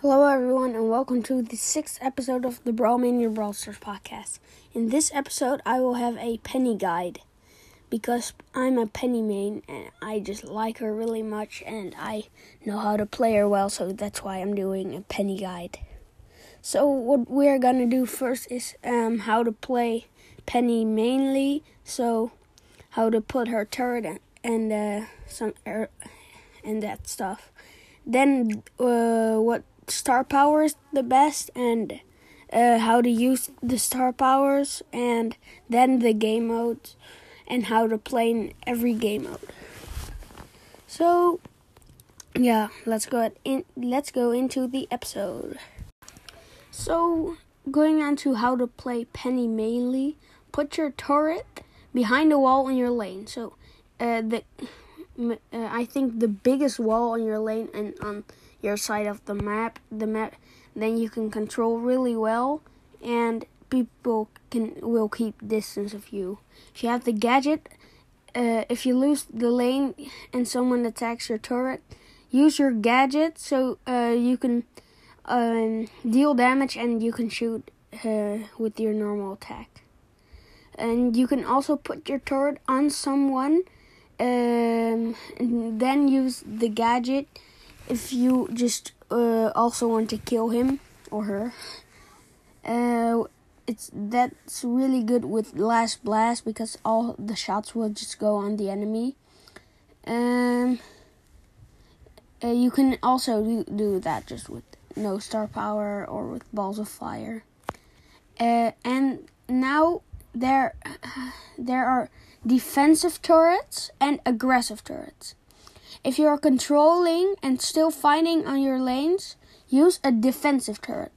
Hello, everyone, and welcome to the sixth episode of the Brawl Mania podcast. In this episode, I will have a Penny guide because I'm a Penny main and I just like her really much and I know how to play her well, so that's why I'm doing a Penny guide. So, what we're gonna do first is um, how to play Penny mainly, so how to put her turret and, and uh, some er, and that stuff. Then, uh, what star power is the best and uh, how to use the star powers and then the game modes and how to play in every game mode. So yeah, let's go in let's go into the episode. So going on to how to play Penny mainly, put your turret behind the wall in your lane. So uh, the uh, I think the biggest wall on your lane and on your side of the map, the map, then you can control really well, and people can will keep distance of you. If you have the gadget, uh, if you lose the lane and someone attacks your turret, use your gadget so uh, you can um, deal damage and you can shoot uh, with your normal attack. And you can also put your turret on someone, um, and then use the gadget if you just uh, also want to kill him or her. Uh, it's that's really good with last blast because all the shots will just go on the enemy. Um, uh, you can also do, do that just with no star power or with balls of fire. Uh, and now there there are defensive turrets and aggressive turrets. If you are controlling and still fighting on your lanes, use a defensive turret.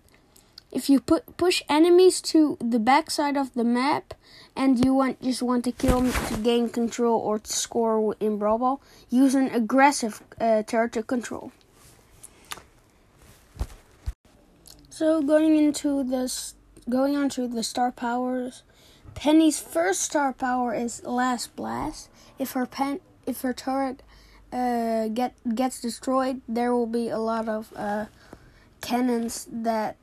If you put push enemies to the backside of the map and you want just want to kill them to gain control or to score in Brawl Ball, use an aggressive uh, turret to control. So going into this, going on to the star powers, Penny's first star power is Last Blast. If her pen, if her turret uh, get gets destroyed, there will be a lot of uh, cannons that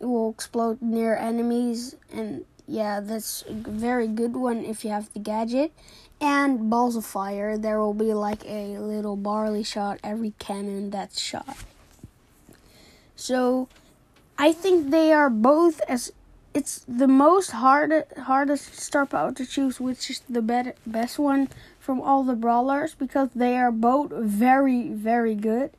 will explode near enemies, and yeah, that's a very good one if you have the gadget. And balls of fire, there will be like a little barley shot every cannon that's shot. So, I think they are both as it's the most hard hardest star power to choose which is the better, best one from all the brawlers because they are both very very good.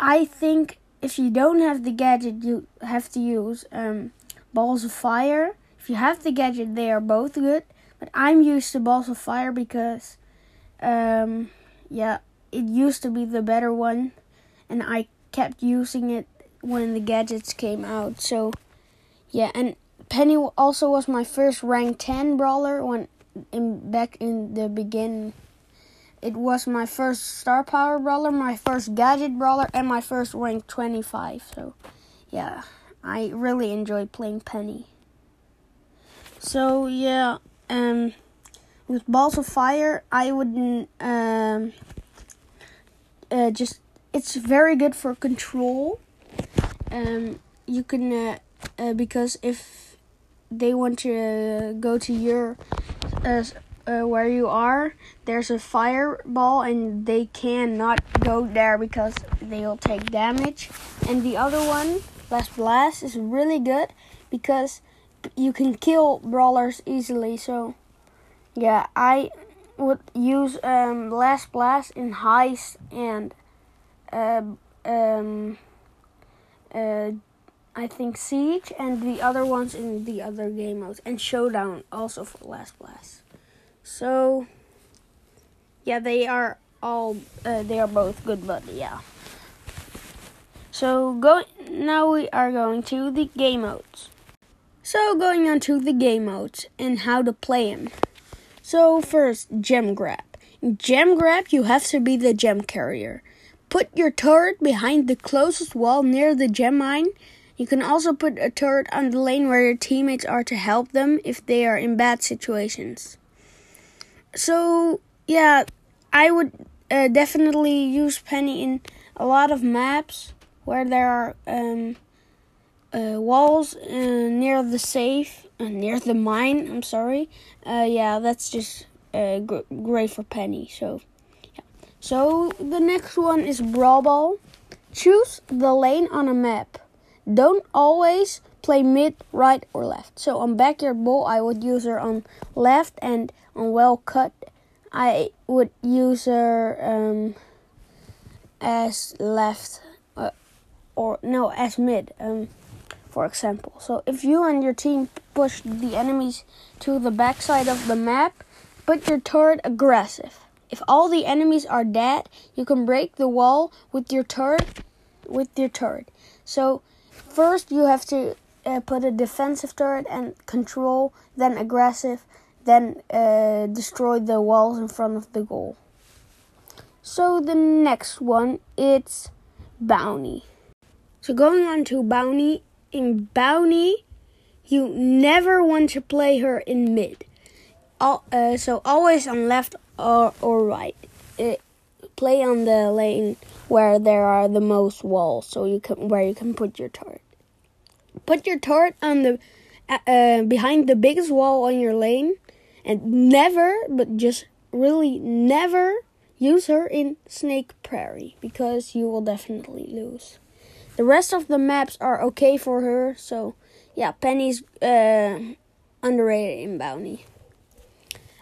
I think if you don't have the gadget, you have to use um, balls of fire. If you have the gadget, they are both good. But I'm used to balls of fire because, um, yeah, it used to be the better one, and I kept using it when the gadgets came out. So, yeah, and Penny also was my first rank 10 brawler when in back in the beginning. It was my first star power brawler, my first gadget brawler, and my first rank 25. So, yeah, I really enjoy playing Penny. So, yeah, um, with Balls of Fire, I wouldn't, um, uh, just, it's very good for control. Um, you can, uh, uh, because if they want to go to your uh, where you are, there's a fireball, and they cannot go there because they'll take damage. And the other one, Last Blast, is really good because you can kill brawlers easily. So, yeah, I would use um, Last Blast in heist and uh, um, uh, I think Siege, and the other ones in the other game modes, and Showdown also for Last Blast. So, yeah, they are all uh, they are both good, but yeah. So go now we are going to the game modes. So going on to the game modes and how to play them. So first, gem grab. In gem grab, you have to be the gem carrier. Put your turret behind the closest wall near the gem mine you can also put a turret on the lane where your teammates are to help them if they are in bad situations. So, yeah, I would uh, definitely use Penny in a lot of maps where there are um, uh, walls uh, near the safe, uh, near the mine. I'm sorry. Uh, yeah, that's just uh, gr- great for Penny. So, yeah. So the next one is Brawl Ball. Choose the lane on a map. Don't always play mid, right, or left. So on Backyard Bowl, I would use her on left, and on well cut, I would use her um, as left, uh, or no, as mid. Um, for example. So if you and your team push the enemies to the backside of the map, put your turret aggressive. If all the enemies are dead, you can break the wall with your turret with your turret. So first you have to uh, put a defensive turret and control, then aggressive, then uh, destroy the walls in front of the goal. So the next one it's bounty. So going on to bounty, in bounty, you never want to play her in mid. All, uh, so always on left or, or right. It, play on the lane where there are the most walls, so you can where you can put your turret. Put your turret on the uh, uh, behind the biggest wall on your lane, and never, but just really never use her in Snake Prairie because you will definitely lose. The rest of the maps are okay for her, so yeah, Penny's uh, underrated in Bounty.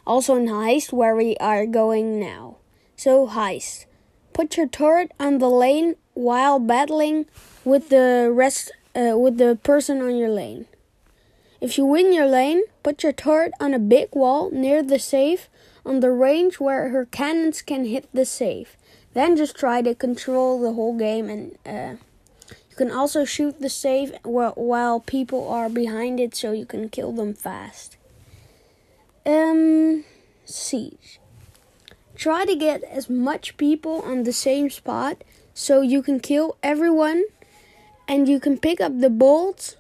Also in Heist, where we are going now. So, Heist. Put your turret on the lane while battling with the rest, uh, with the person on your lane. If you win your lane, put your turret on a big wall near the safe on the range where her cannons can hit the safe. Then just try to control the whole game and uh, you can also shoot the safe while people are behind it so you can kill them fast. Um, siege. Try to get as much people on the same spot so you can kill everyone and you can pick up the bolts.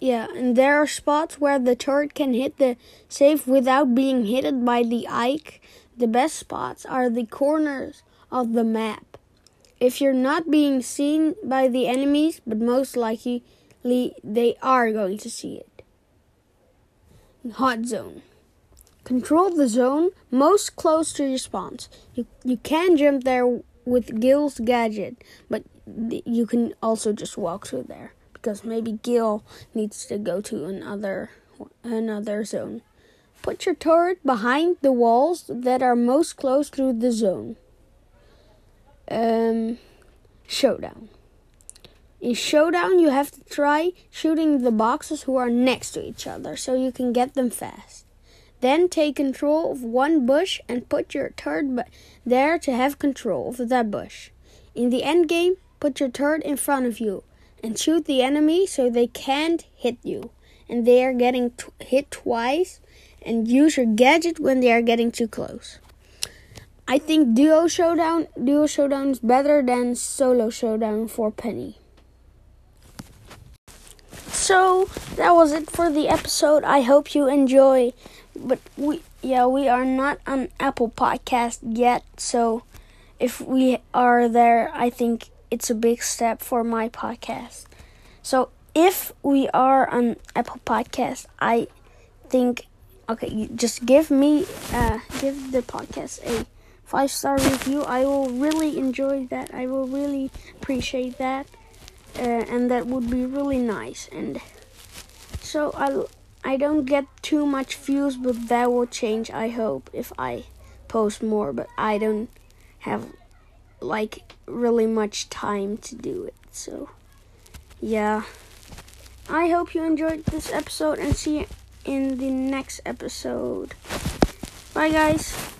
Yeah, and there are spots where the turret can hit the safe without being hit by the Ike. The best spots are the corners of the map. If you're not being seen by the enemies, but most likely they are going to see it. Hot zone. Control the zone most close to your spawns. You, you can jump there with Gil's gadget, but you can also just walk through there because maybe Gil needs to go to another another zone. Put your turret behind the walls that are most close to the zone um, showdown. In showdown, you have to try shooting the boxes who are next to each other so you can get them fast. Then take control of one bush and put your turret there to have control of that bush. In the end game, put your turret in front of you and shoot the enemy so they can't hit you and they are getting t- hit twice and use your gadget when they are getting too close. I think duo showdown duo showdown is better than solo showdown for Penny. So that was it for the episode. I hope you enjoy. But we yeah, we are not on Apple Podcast yet, so if we are there, I think it's a big step for my podcast. So if we are on Apple Podcast, I think okay, just give me uh give the podcast a five star review. I will really enjoy that. I will really appreciate that. Uh, and that would be really nice. And so I, I don't get too much views, but that will change, I hope, if I post more. But I don't have like really much time to do it. So, yeah. I hope you enjoyed this episode and see you in the next episode. Bye, guys.